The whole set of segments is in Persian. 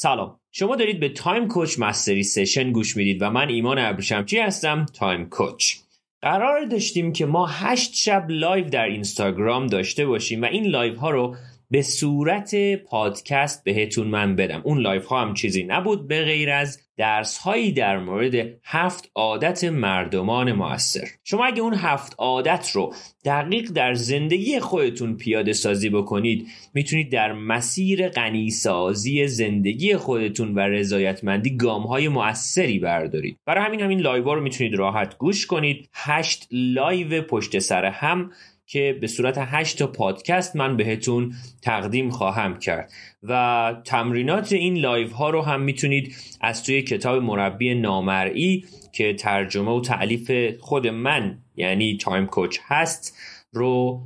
سلام. شما دارید به Time Coach Mastery Session گوش می‌دید و من ایمان ابریشمچی هستم؟ Time Coach. قرار داشتیم که ما هشت شب live در اینستاگرام داشته باشیم و این live ها رو به صورت پادکست بهتون من بدم. اون live ها هم چیزی نبود به غیر از درس هایی در مورد هفت عادت مردمان موثر. شما اگه اون هفت عادت رو دقیق در زندگی خودتون پیاده سازی بکنید می‌تونید در مسیر غنیسازی زندگی خودتون و رضایتمندی گام های موثری بردارید. برای همین همین live رو می‌تونید راحت گوش کنید. هشت live پشت سر هم که به صورت 8 تا پادکست من بهتون تقدیم خواهم کرد. و تمرینات این live ها رو هم می‌تونید از توی کتاب مربی نامرئی که ترجمه و تألیف خود من یعنی Time Coach هست رو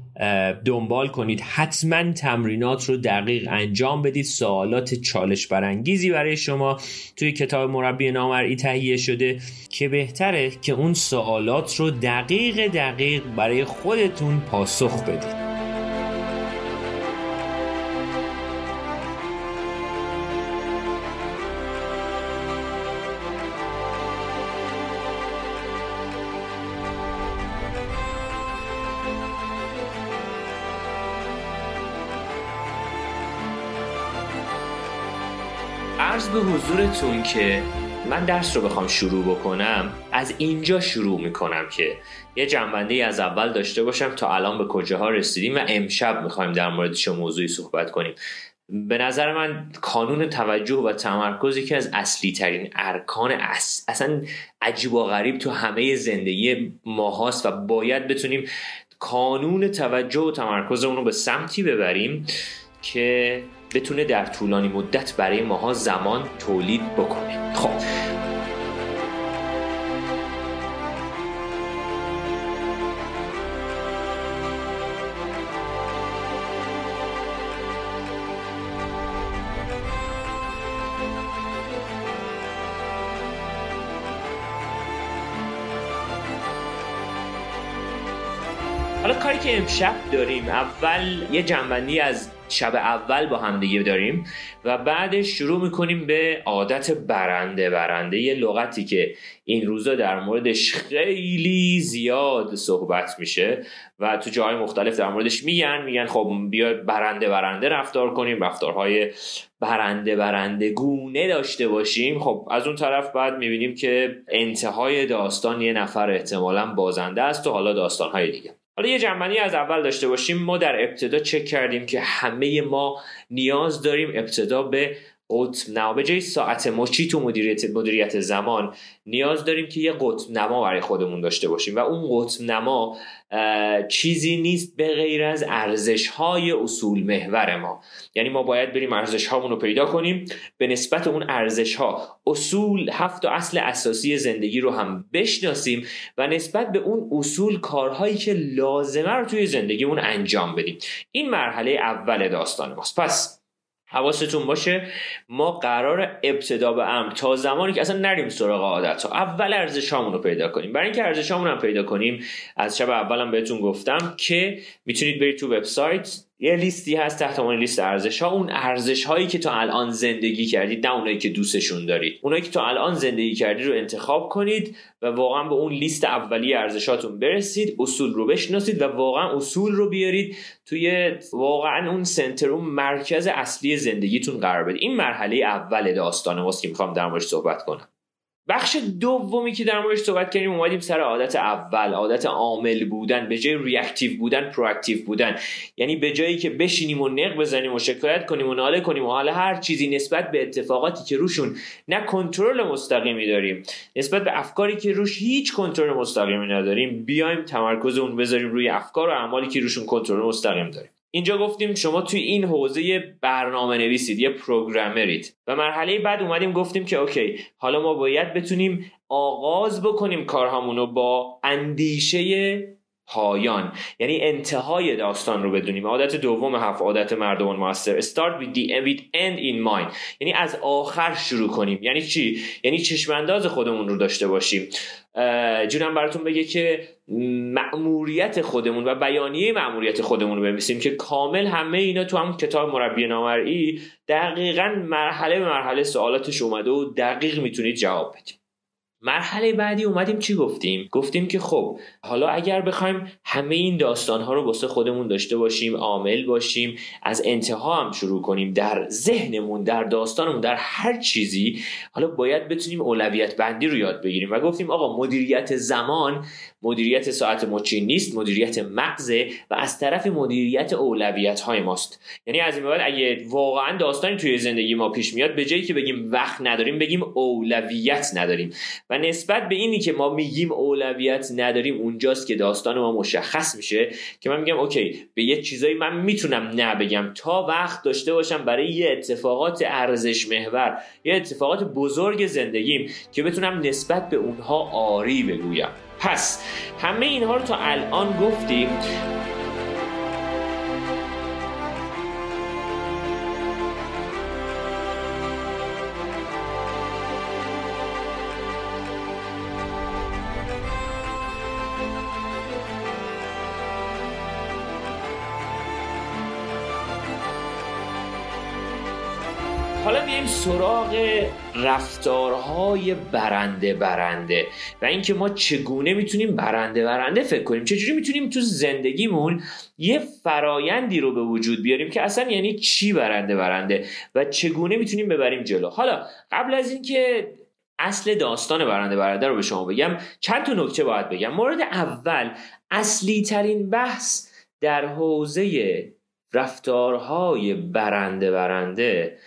دنبال کنید. حتما تمرینات رو دقیق انجام بدید. سوالات چالش برانگیزی برای شما توی کتاب مربی نامرئی تهیه شده که بهتره که اون سوالات رو دقیق دقیق برای خودتون پاسخ بدید. عرض به حضورتون که من درس رو بخوام شروع بکنم از اینجا شروع می‌کنم که یه جنبنده از اول داشته باشم تا الان به کجاها رسیدیم و امشب می‌خوایم در مورد چه موضوعی صحبت کنیم. به نظر من کانون توجه و تمرکز یکی از اصلی ترین ارکان اس... اصلا عجیب و غریب تو همه زندگی ماهاست و باید بتونیم کانون توجه و تمرکز اون رو به سمتی ببریم که بتونه در طولانی مدت برای ماها زمان تولید بکنه. خب. حالا کاری که امشب داریم اول یه جنبندی از شب اول با هم دیگه داریم و بعدش شروع می‌کنیم به عادت برنده. برنده یه لغتی که این روزا در موردش خیلی زیاد صحبت میشه و تو جاهای مختلف در موردش میگن. میگن خب بیا برنده برنده رفتار کنیم. رفتارهای برنده برنده گونه داشته باشیم. خب از اون طرف بعد می‌بینیم که انتهای داستان یه نفر احتمالا بازنده است و حالا داستانهای دیگه. حالا یه از اول داشته باشیم ما در ابتدا چک کردیم که همه ما نیاز داریم ابتدا به قطب نما. به جای ساعت مچی تو مدیریت مدیریت زمان نیاز داریم که یه قطب نما برای خودمون داشته باشیم. و اون قطب نما چیزی نیست به غیر از ارزش های اصول محور ما. یعنی ما باید بریم ارزش هامون رو پیدا کنیم. به نسبت اون ارزش ها اصول هفت اصل اساسی زندگی رو هم بشناسیم و نسبت به اون اصول کارهایی که لازمه رو توی زندگیمون انجام بدیم. این مرحله اول داستان ماست. پس حواستون باشه ما قرار ابتدا به امر تا زمانی که اصلا نریم سراغ عادت ها اول ارزش رو پیدا کنیم. برای اینکه ارزش هم پیدا کنیم از شب اولم بهتون گفتم که می‌تونید برید تو وبسایت یه لیستی هست تحت عنوان لیست ارزش ها اون ارزش هایی که تا الان زندگی کردید نه اونایی که دوستشون دارید. اونایی که تا الان زندگی کردید رو انتخاب کنید و واقعا به اون لیست اولی ارزشاتون برسید اصول رو بشناسید و واقعا اصول رو بیارید توی واقعا اون center اون مرکز اصلی زندگیتون قرار بدید. این مرحله اول داستان ماست که می‌خوام در موردش صحبت کنم. بخش دومی که در موردش صحبت کردیم اومدیم سر عادت اول عادت عامل بودن به جای reactive بودن proactive بودن. یعنی به جایی که بشینیم و نق بزنیم و شکایت کنیم و ناله کنیم و حالا هر چیزی نسبت به اتفاقاتی که روشون نه کنترل مستقیمی داریم نسبت به افکاری که روش هیچ کنترل مستقیمی نداریم بیایم تمرکز اون بذاریم روی افکار و اعمالی که روشون کنترل مستقیم داریم. اینجا گفتیم شما توی این حوزه برنامه نویسید یه پروگرامرید. و مرحله بعد اومدیم گفتیم که اوکی حالا ما باید بتونیم آغاز بکنیم کارهامون رو با اندیشه پایان. یعنی انتهای داستان رو بدونیم. عادت دوم هفت عادت مردمان موثر start with the with end in mind. یعنی از آخر شروع کنیم. یعنی چی؟ یعنی چشمانداز خودمون رو داشته باشیم. جونم براتون بگه که مأموریت خودمون و بیانیه مأموریت خودمون رو بنویسیم که کامل همه اینا تو هم کتاب مربی نامرئی دقیقا مرحله به مرحله سوالاتش اومده و دقیق می‌تونید جواب بدید. مرحله بعدی اومدیم چی گفتیم؟ گفتیم که خب حالا اگر بخوایم همه این داستان ها رو واسه خودمون داشته باشیم عامل باشیم از انتها هم شروع کنیم در ذهنمون در داستانمون در هر چیزی حالا باید بتونیم اولویت بندی رو یاد بگیریم. و گفتیم آقا مدیریت زمان مدیریت ساعت مچی نیست مدیریت مغزه و از طرف مدیریت اولویت های ماست. یعنی از این بعد اگه واقعا داستانی توی زندگی ما پیش میاد به جایی که بگیم وقت نداریم بگیم اولویت نداریم. و نسبت به اینی که ما میگیم اولویت نداریم اونجاست که داستان ما مشخص میشه که من میگم اوکی به یه چیزایی من می‌تونم نه بگم. تا وقت داشته باشم برای یه اتفاقات ارزش محور یه اتفاقات بزرگ زندگیم که بتونم نسبت به اونها آری بگویم. پس همه اینها رو تا الان گفتیم. بیایم سراغ رفتارهای برنده برنده و اینکه ما چگونه می‌تونیم برنده برنده فکر کنیم. چجوری می‌تونیم تو زندگیمون یه فرایندی رو به وجود بیاریم که اصلا یعنی چی برنده برنده و چگونه می‌تونیم ببریم جلو. حالا قبل از اینکه اصل داستان برنده برنده رو به شما بگم چند تا نکته باید بگم. مورد اول اصلی ترین بحث در حوزه رفتارهای برنده برنده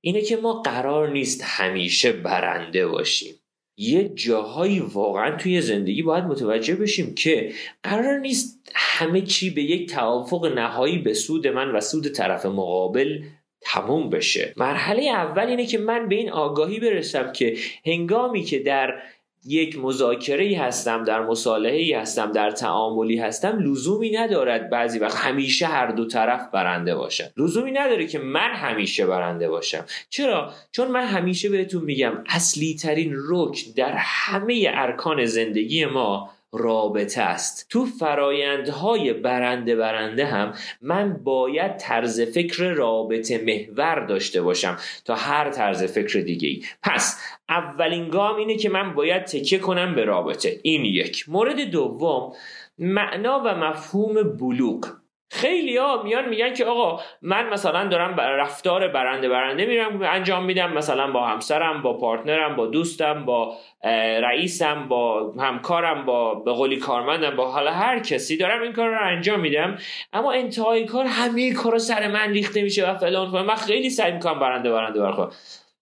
اینه که ما قرار نیست همیشه برنده باشیم. یه جاهایی واقعا توی زندگی باید متوجه بشیم که قرار نیست همه چی به یک توافق نهایی به سود من و سود طرف مقابل تموم بشه. مرحله اول اینه که من به این آگاهی برسم که هنگامی که در یک مذاکره هستم در مصالحه هستم در تعاملی هستم لزومی ندارد بعضی وقت همیشه هر دو طرف برنده باشن لزومی نداره که من همیشه برنده باشم. چرا؟ چون من همیشه بهتون میگم اصلی ترین رکن در همه ارکان زندگی ما رابطه است. تو فرایندهای برنده برنده هم من باید طرز فکر رابطه محور داشته باشم تا هر طرز فکر دیگه ای پس اولین گام اینه که من باید تکیه کنم به رابطه. این یک. مورد دوم معنا و مفهوم بلوغ. خیلی ها میان میگن که آقا من مثلا دارم رفتار برنده برنده میرم انجام میدم مثلا با همسرم با پارتنرم با دوستم با رئیسم با همکارم با به قولی کارمندم با حالا هر کسی دارم این کار رو انجام میدم. اما انتهای کار همه کار سر من ریخته میشه و فلان من خیلی سعی می‌کنم برنده برنده برخواه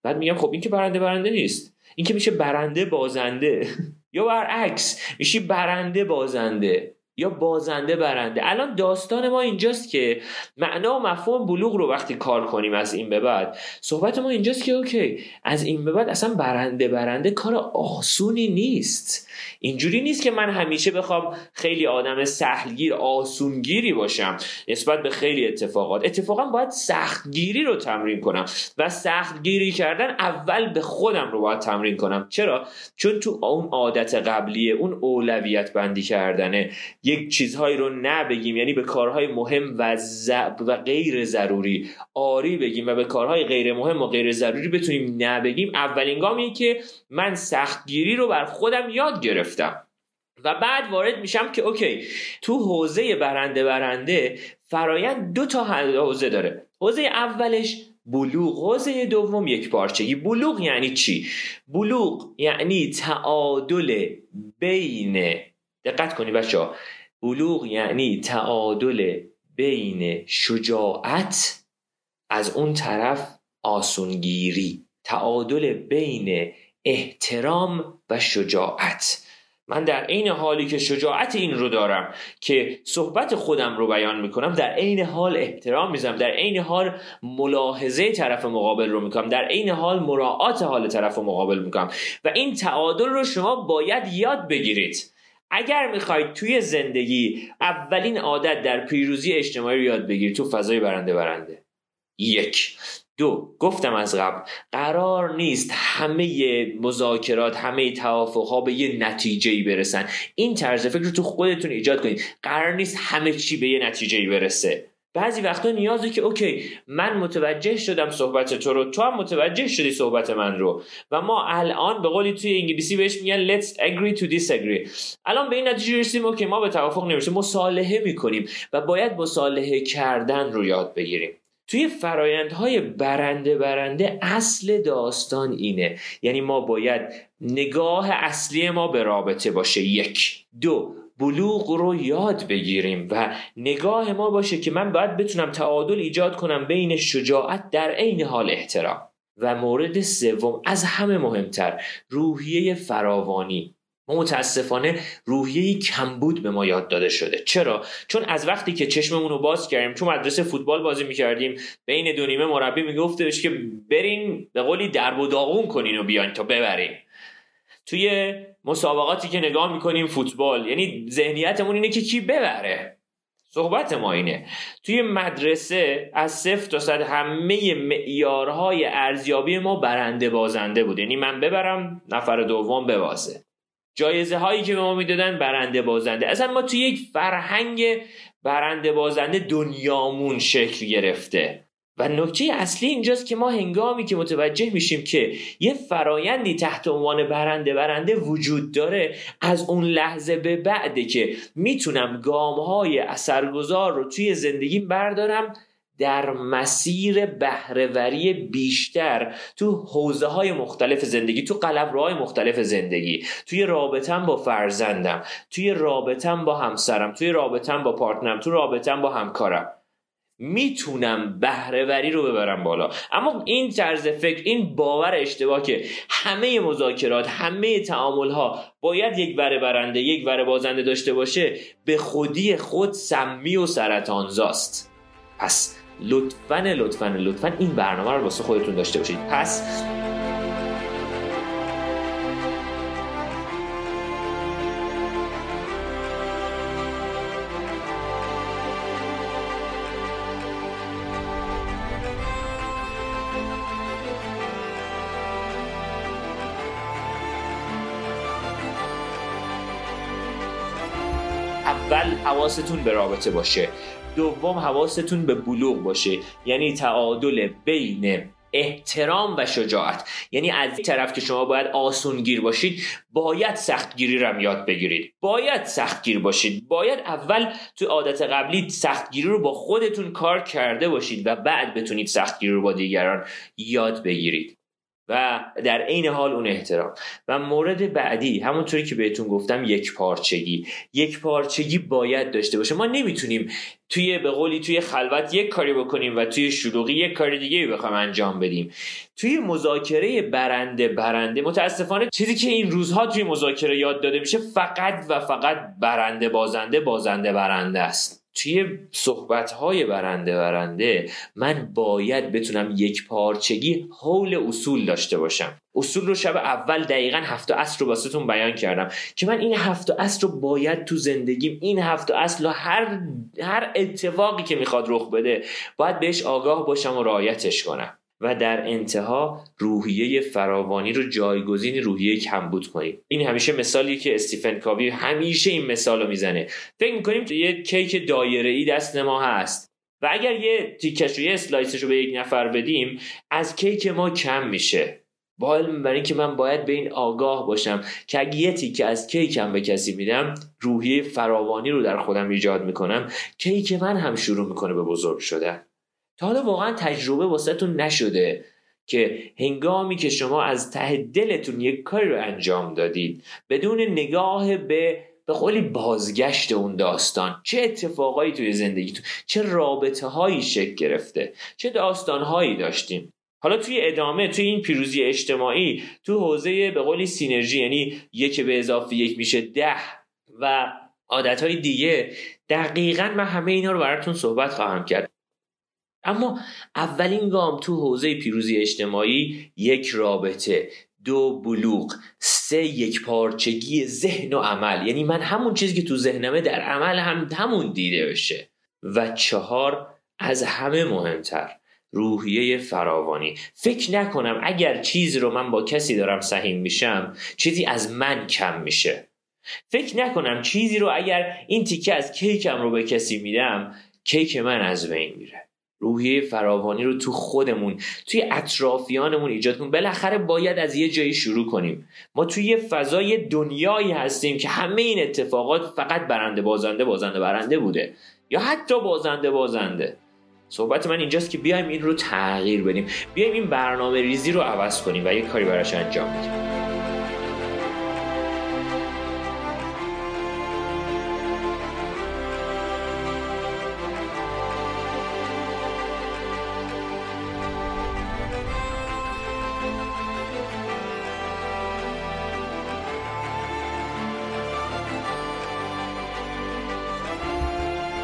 بعد میگم خب این که برنده برنده نیست. این که میشه برنده بازنده. یا برعکس میشه برنده بازنده. یا بازنده برنده. الان داستان ما اینجاست که معنا و مفهوم بلوغ رو وقتی کار کنیم از این به بعد صحبت ما اینجاست که اوکی از این به بعد اصلا برنده برنده کار آسونی نیست. اینجوری نیست که من همیشه بخوام خیلی آدم سهلگیر آسونگیری باشم نسبت به خیلی اتفاقات. اتفاقا باید سختگیری رو تمرین کنم و سختگیری کردن اول به خودم رو باید تمرین کنم. چرا؟ چون تو اون عادت قبلیه اون اولویت بندی کردنه. یک چیزهایی رو نبگیم یعنی به کارهای مهم و, و غیر ضروری آری بگیم و به کارهای غیر مهم و غیر ضروری بتونیم نبگیم. اولین گامیه که من سختگیری رو بر خودم یاد گرفتم و بعد وارد میشم که اوکی تو حوزه برنده برنده فرایند دو تا حوزه داره. حوزه اولش بلوغ حوزه دوم یک پارچگی. بلوغ یعنی چی؟ بلوغ یعنی تعادل بین دقت کنی بچه ها بلوغ یعنی تعادل بین شجاعت از اون طرف آسونگیری تعادل بین احترام و شجاعت. من در عین حالی که شجاعت این رو دارم که صحبت خودم رو بیان می‌کنم در عین حال احترام می‌زنم در عین حال ملاحظه طرف مقابل رو می‌کنم در عین حال مراعات حال طرف مقابل می‌کنم. و این تعادل رو شما باید یاد بگیرید. اگر می‌خواید توی زندگی اولین عادت در پیروزی اجتماعی رو یاد بگیرید تو فضای برنده برنده. یک. دو. گفتم از قبل قرار نیست همه مذاکرات همه توافق ها به یه نتیجه ای برسن. این طرز فکر رو تو خودتون ایجاد کنید. قرار نیست همه چی به یه نتیجه ای برسه. بعضی وقتا نیازه که اوکی من متوجه شدم صحبت تو رو تو هم متوجه شدی صحبت من رو. و ما الان به قولی توی انگلیسی بهش میگن let's agree to disagree. الان به این نتیجه رسیدیم اوکی ما به توافق نمی‌رسیم مصالحه می‌کنیم و باید مصالحه کردن رو یاد بگیریم. توی فرایندهای برنده برنده اصل داستان اینه. یعنی ما باید نگاه اصلی ما به رابطه باشه. یک. دو. بلوغ رو یاد بگیریم و نگاه ما باشه که من باید بتونم تعادل ایجاد کنم بین شجاعت در عین حال احترام. و مورد سوم از همه مهمتر روحیه فراوانی. ما متاسفانه روحیه کمبود به ما یاد داده شده. چرا؟ چون از وقتی که چشممون رو باز کردیم چون مدرسه فوتبال بازی می‌کردیم بین دو نیمه مربی میگفتش که برین به قولی درب و داغون کنین و بیاین تا ببرین. توی مسابقاتی که نگاه می‌کنیم فوتبال. یعنی ذهنیتمون اینه که کی ببره. صحبت ما اینه. توی مدرسه از صفر تا صد همه معیارهای ارزیابی ما برنده بازنده بود. یعنی من ببرم نفر دوم ببازه. جایزه هایی که به ما می‌دادن برنده بازنده. اصلا ما توی یک فرهنگ برنده بازنده دنیامون شکل گرفته. و نکته اصلی اینجاست که ما هنگامی که متوجه میشیم که یه فرایندی تحت عنوان برنده برنده وجود داره از اون لحظه به بعده که می‌تونم گام های اثرگذار رو توی زندگیم بردارم در مسیر بهرهوری بیشتر تو حوزه های مختلف زندگی تو های مختلف زندگی توی رابطم با فرزندم توی رابطم با همسرم توی رابطم با پارتنرم توی رابطم با همکارم. می‌تونم بهرهوری رو ببرم بالا. اما این طرز فکر این باور اشتباه که همه مذاکرات همه تعامل ها باید یک بره برنده یک بره بازنده داشته باشه به خودی خود سمی و سرطانزاست. پس لطفا لطفا لطفا این برنامه رو واسه خودتون داشته باشید. پس حواستون به رابطه باشه. دوم حواستون به بلوغ باشه. یعنی تعادل بین احترام و شجاعت. یعنی از این طرف که شما باید آسونگیر باشید باید سختگیری رو یاد بگیرید. باید سختگیر باشید. باید اول تو عادت قبلی سختگیری رو با خودتون کار کرده باشید و بعد بتونید سختگیری رو با دیگران یاد بگیرید. و در عین حال اون احترام. و مورد بعدی همونطوری که بهتون گفتم یک پارچگی. یک پارچگی باید داشته باشه. ما نمی‌تونیم توی به قولی توی خلوت یک کاری بکنیم و توی شلوغی یک کار دیگه بخوام انجام بدیم. توی مذاکره برنده برنده متاسفانه چیزی که این روزها توی مذاکره یاد داده میشه فقط و فقط برنده بازنده بازنده برنده است. توی صحبت های برنده برنده من باید بتونم یک پارچگی حول اصول داشته باشم. اصول رو شب اول دقیقا هفت اصل رو باستون بیان کردم که من این هفت اصل رو باید تو زندگیم این هفت اصل هر هر اتفاقی که می‌خواد رخ بده باید بهش آگاه باشم و رعایتش کنم. و در انتها روحیه فراوانی رو جایگزین روحیه کمبود کنید این همیشه مثالی که استیفن کاوی همیشه این مثال رو می‌زنه. فکر می‌کنیم یه کیک دایره ای دست ما هست. و اگر یه تیکش رو یه اسلایسش رو به یک نفر بدیم از کیک ما کم میشه. با علم که من باید به این آگاه باشم که اگه یه تیکه از کیکم به کسی میدم روحیه فراوانی رو در خودم ایجاد می‌کنم. کیک من هم شروع می‌کنه به بزرگ شدن. تا حالا واقعا تجربه واسهتون نشده که هنگامی که شما از ته دلتون یک کاری رو انجام دادید بدون نگاه به به قولی بازگشت اون داستان چه اتفاقایی توی زندگیتون چه رابطه هایی شکل گرفته چه داستان هایی داشتیم. حالا توی ادامه توی این پیروزی اجتماعی تو حوزه به قولی سینرژی یعنی یک به اضافه یک میشه ده و عادت های دیگه دقیقا من همه اینا رو براتون صحبت خواهم کرد. اما اولین گام تو حوزه پیروزی اجتماعی یک رابطه دو بلوغ سه یک پارچگی ذهن و عمل. یعنی من همون چیزی که تو ذهنمه در عمل هم همون دیده بشه. و چهار از همه مهمتر روحیه فراوانی. فکر نکنم اگر چیزی رو من با کسی دارم سهیم میشم چیزی از من کم میشه. فکر نکنم چیزی رو اگر این تیکه از کیکم رو به کسی میدم کیک من از بین میره. روحیه فراوانی رو تو خودمون توی اطرافیانمون ایجاد کنیم. بالاخره باید از یه جایی شروع کنیم. ما توی یه فضای دنیایی هستیم که همه این اتفاقات فقط برنده بازنده بازنده برنده بوده. یا حتی بازنده بازنده. صحبت من اینجاست که بیایم این رو تغییر بدیم. بیایم این برنامه ریزی رو عوض کنیم و یه کاری براش انجام بدیم.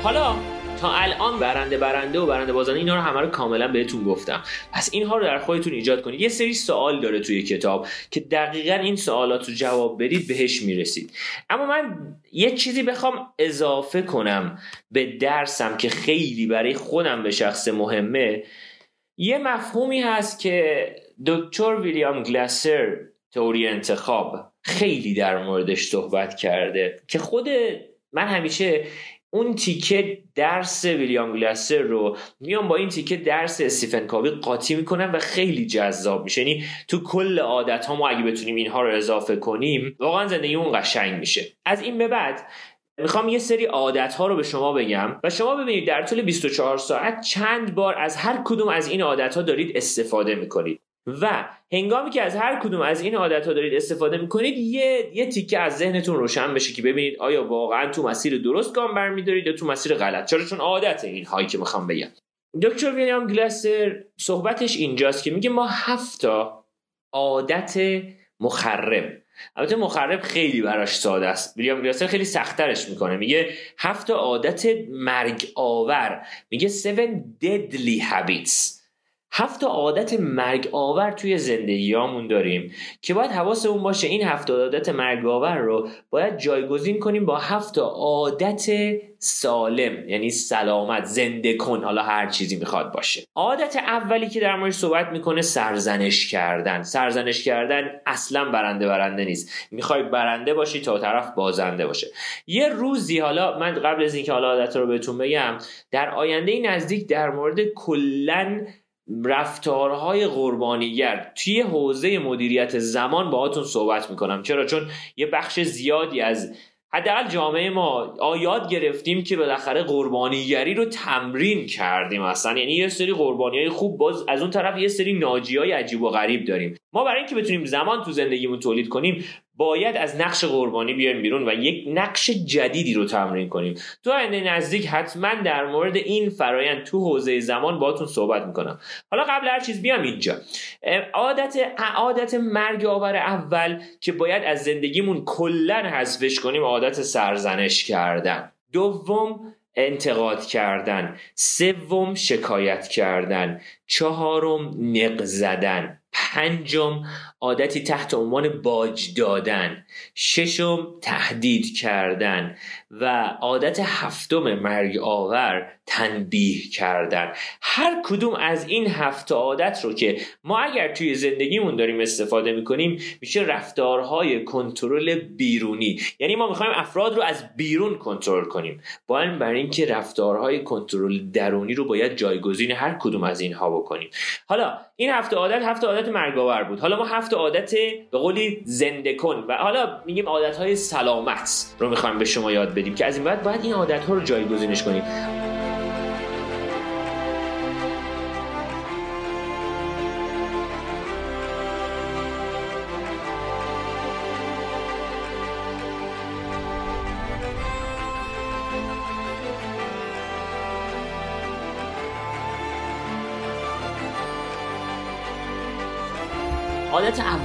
حالا تا الان برنده برنده و برنده بازنده اینا رو همه رو کاملا بهتون گفتم. پس اینها رو در خودتون ایجاد کنید. یه سری سوال داره توی کتاب که دقیقا این سوالات رو جواب بدید بهش می‌رسید. اما من یه چیزی بخوام اضافه کنم به درسم که خیلی برای خودم به شخص مهمه. یه مفهومی هست که دکتر ویلیام گلاسر تئوری انتخاب خیلی در موردش صحبت کرده که خود من همیشه اون تیکه درس ویلیام گلاسر رو میام با این تیکه درس استیفن کاوی قاطی می‌کنم و خیلی جذاب میشه. یعنی تو کل عادت ها ما اگه بتونیم اینها رو اضافه کنیم واقعا زندگی اون قشنگ میشه. از این به بعد می‌خوام یه سری عادت ها رو به شما بگم و شما ببینید در طول 24 ساعت چند بار از هر کدوم از این عادت ها دارید استفاده می‌کنید. و هنگامی که از هر کدوم از این عادت ها دارید استفاده می‌کنید یه, یه تیکه از ذهنتون روشن بشه که ببینید آیا واقعا تو مسیر درست گام برمیدارید یا تو مسیر غلط. چرا؟ چون عادت این هایی که می‌خوام بگم. دکتر ویلیام گلاسر صحبتش اینجاست که میگه ما هفتا عادت مخرب. البته مخرب خیلی براش ساده است. ویلیام گلاسر خیلی سختترش می‌کنه. میگه هفت عادت مرگ آور میگه seven deadly habits. هفت عادت مرگ آور توی زندگیامون داریم که باید حواسمون باشه این هفت عادت مرگ آور رو باید جایگزین کنیم با هفت عادت سالم یعنی سلامت زنده کن حالا هر چیزی می‌خواد باشه. عادت اولی که در موردش صحبت می‌کنه سرزنش کردن. سرزنش کردن اصلا برنده برنده نیست. می‌خوای برنده باشی تا طرف بازنده باشه. یه روزی حالا من قبل از اینکه حالا عادت رو بهتون بگم در آینده نزدیک در مورد کلا رفتارهای قربانیگر توی حوزه مدیریت زمان باهاتون صحبت می‌کنم. چرا؟ چون یه بخش زیادی از حداقل جامعه ما آیاد گرفتیم که بالاخره قربانیگری رو تمرین کردیم اصلا. یعنی یه سری قربانی های خوب باز از اون طرف یه سری ناجی های عجیب و غریب داریم. ما برای اینکه بتونیم زمان تو زندگیمون تولید کنیم باید از نقش قربانی بیایم بیرون و یک نقش جدیدی رو تمرین کنیم. تو آینده نزدیک حتما در مورد این فرایند تو حوزه زمان باتون صحبت می‌کنم. حالا قبل هر چیز بیام اینجا. عادت عادت مرگ آور اول که باید از زندگیمون کلا حذفش کنیم عادت سرزنش کردن. دوم انتقاد کردن. سوم شکایت کردن. چهارم نق زدن. پنجم عادتی تحت عنوان باج دادن. ششم تهدید کردن. و عادت هفتم مرگ آور تنبیه کردن. هر کدوم از این هفت عادت رو که ما اگر توی زندگیمون داریم استفاده می‌کنیم میشه رفتارهای کنترل بیرونی. یعنی ما می‌خوایم افراد رو از بیرون کنترل کنیم. با این برای اینکه رفتارهای کنترل درونی رو باید جایگزین هر کدوم از اینها بکنیم. حالا این هفت عادت هفت عادت مرگاور بود. حالا ما هفت عادت به قولی زنده کن و حالا میگیم عادت های سلامت رو می‌خوایم به شما یاد بدیم که از این بعد باید این عادت ها رو جایگزینش کنیم.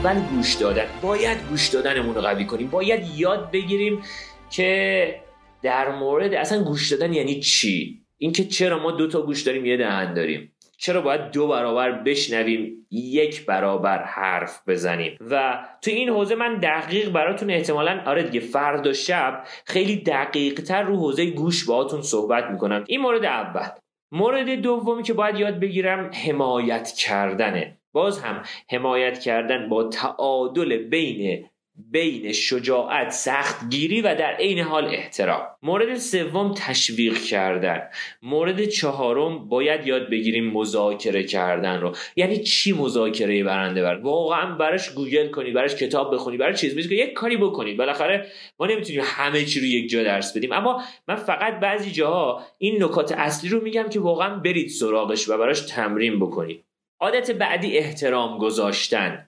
اول گوش دادن. باید گوش دادنمون رو قوی کنیم. باید یاد بگیریم که در مورد اصلا گوش دادن یعنی چی؟ اینکه چرا ما دو تا گوش داریم یه دهن داریم. چرا باید دو برابر بشنویم یک برابر حرف بزنیم؟ و تو این حوزه من دقیق براتون احتمالا آره دیگه فردا شب خیلی دقیق تر رو حوزه گوش باهاتون صحبت می‌کنم. این مورد اول. مورد دومی که باید یاد بگیرم حمایت کردنه. باز هم حمایت کردن با تعادل بین بین شجاعت سختگیری و در عین حال احترام. مورد سوم تشویق کردن. مورد چهارم باید یاد بگیریم مذاکره کردن رو. یعنی چی مذاکره برنده بر؟ واقعا براش گوگل کنید براش کتاب بخونید براش چیز میز یک کاری بکنید بالاخره ما نمی‌تونیم همه چی رو یک جا درس بدیم. اما من فقط بعضی جاها این نکات اصلی رو میگم که واقعا برید سراغش و براش تمرین بکنید. عادت بعدی احترام گذاشتن.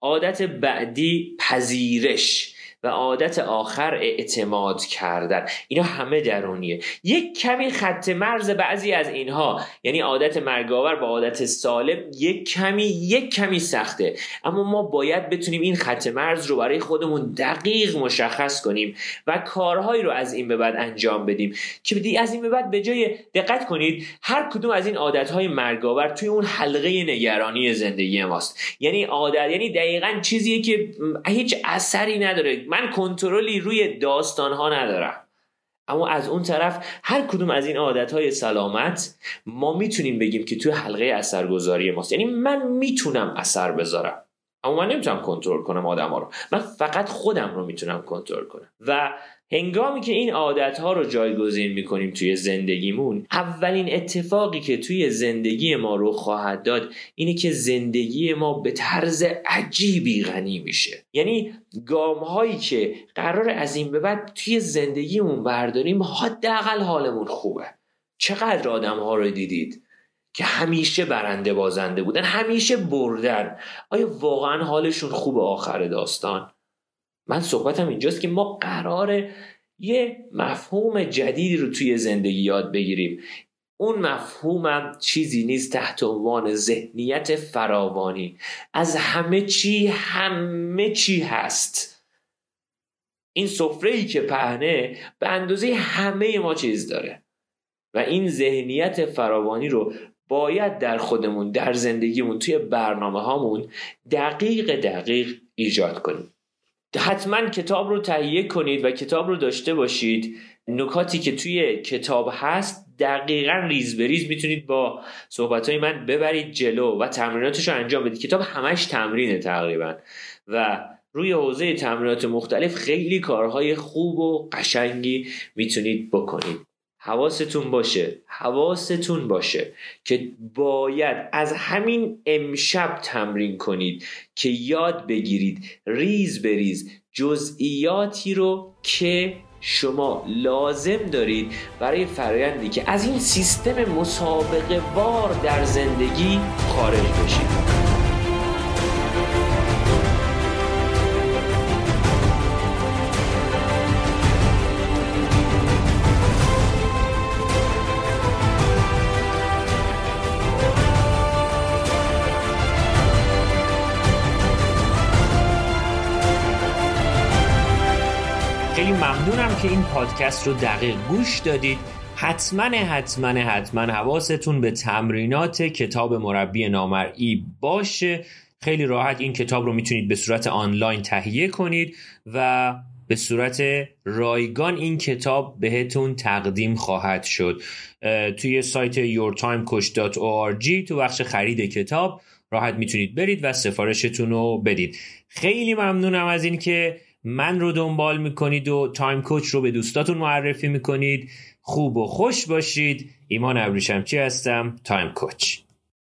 عادت بعدی پذیرش. و عادت آخر اعتماد کردن. اینا همه درونیه. یک کمی خط مرز بعضی از اینها یعنی عادت مرگاور با عادت سالم یک کمی یک کمی سخته. اما ما باید بتونیم این خط مرز رو برای خودمون دقیق مشخص کنیم و کارهایی رو از این به بعد انجام بدیم. که بدی از این به بعد به جای دقت کنید هر کدوم از این عادتهای مرگاور توی اون حلقه نگرانی زندگی ماست. یعنی عادت یعنی دقیقا چیزیه که هیچ اثری نداره. من کنترلی روی داستان ها ندارم. اما از اون طرف هر کدوم از این عادت های سلامت ما می‌تونیم بگیم که توی حلقه اثرگذاری ماست. یعنی من می‌تونم اثر بذارم. اما من نمی‌تونم کنترل کنم آدم ها رو. من فقط خودم رو می‌تونم کنترل کنم. و هنگامی که این عادت ها رو جایگزین می‌کنیم توی زندگیمون اولین اتفاقی که توی زندگی ما رو خواهد داد اینه که زندگی ما به طرز عجیبی غنی میشه. یعنی گام هایی که قرار از این به بعد توی زندگیمون برداریم حداقل حالمون خوبه. چقدر آدم ها رو دیدید؟ که همیشه برنده بازنده بودن همیشه بردن. آیا واقعا حالشون خوب آخر داستان؟ من صحبتم اینجاست که ما قراره یه مفهوم جدیدی رو توی زندگی یاد بگیریم. اون مفهومم چیزی نیست تحت عنوان ذهنیت فراوانی. از همه چی همه چی هست. این سفره ای که پهنه به اندازه همه ما چیز داره. و این ذهنیت فراوانی رو باید در خودمون در زندگیمون توی برنامه هامون دقیق دقیق ایجاد کنیم. حتما کتاب رو تهیه کنید و کتاب رو داشته باشید. نکاتی که توی کتاب هست دقیقا ریز به ریز می‌تونید با صحبت های من ببرید جلو و تمریناتش رو انجام بدید. کتاب همش تمرینه تقریبا و روی حوزه تمرینات مختلف خیلی کارهای خوب و قشنگی می‌تونید بکنید. حواستون باشه حواستون باشه که باید از همین امشب تمرین کنید که یاد بگیرید ریز بریز جزئیاتی رو که شما لازم دارید برای فرایندی که از این سیستم مسابقه وار در زندگی خارج بشید. ممنونم که این پادکست رو دقیق گوش دادید. حتما حتما حتما حواستون به تمرینات کتاب مربی نامرئی باشه. خیلی راحت این کتاب رو می‌تونید به صورت آنلاین تهیه کنید و به صورت رایگان این کتاب بهتون تقدیم خواهد شد. توی سایت yourtimecoach.org تو بخش خرید کتاب راحت می‌تونید برید و سفارشتون رو بدید. خیلی ممنونم از این که من رو دنبال می‌کنید و Time Coach رو به دوستاتون معرفی می‌کنید. خوب و خوش باشید. ایمان ابریشمچی هستم؟ Time Coach.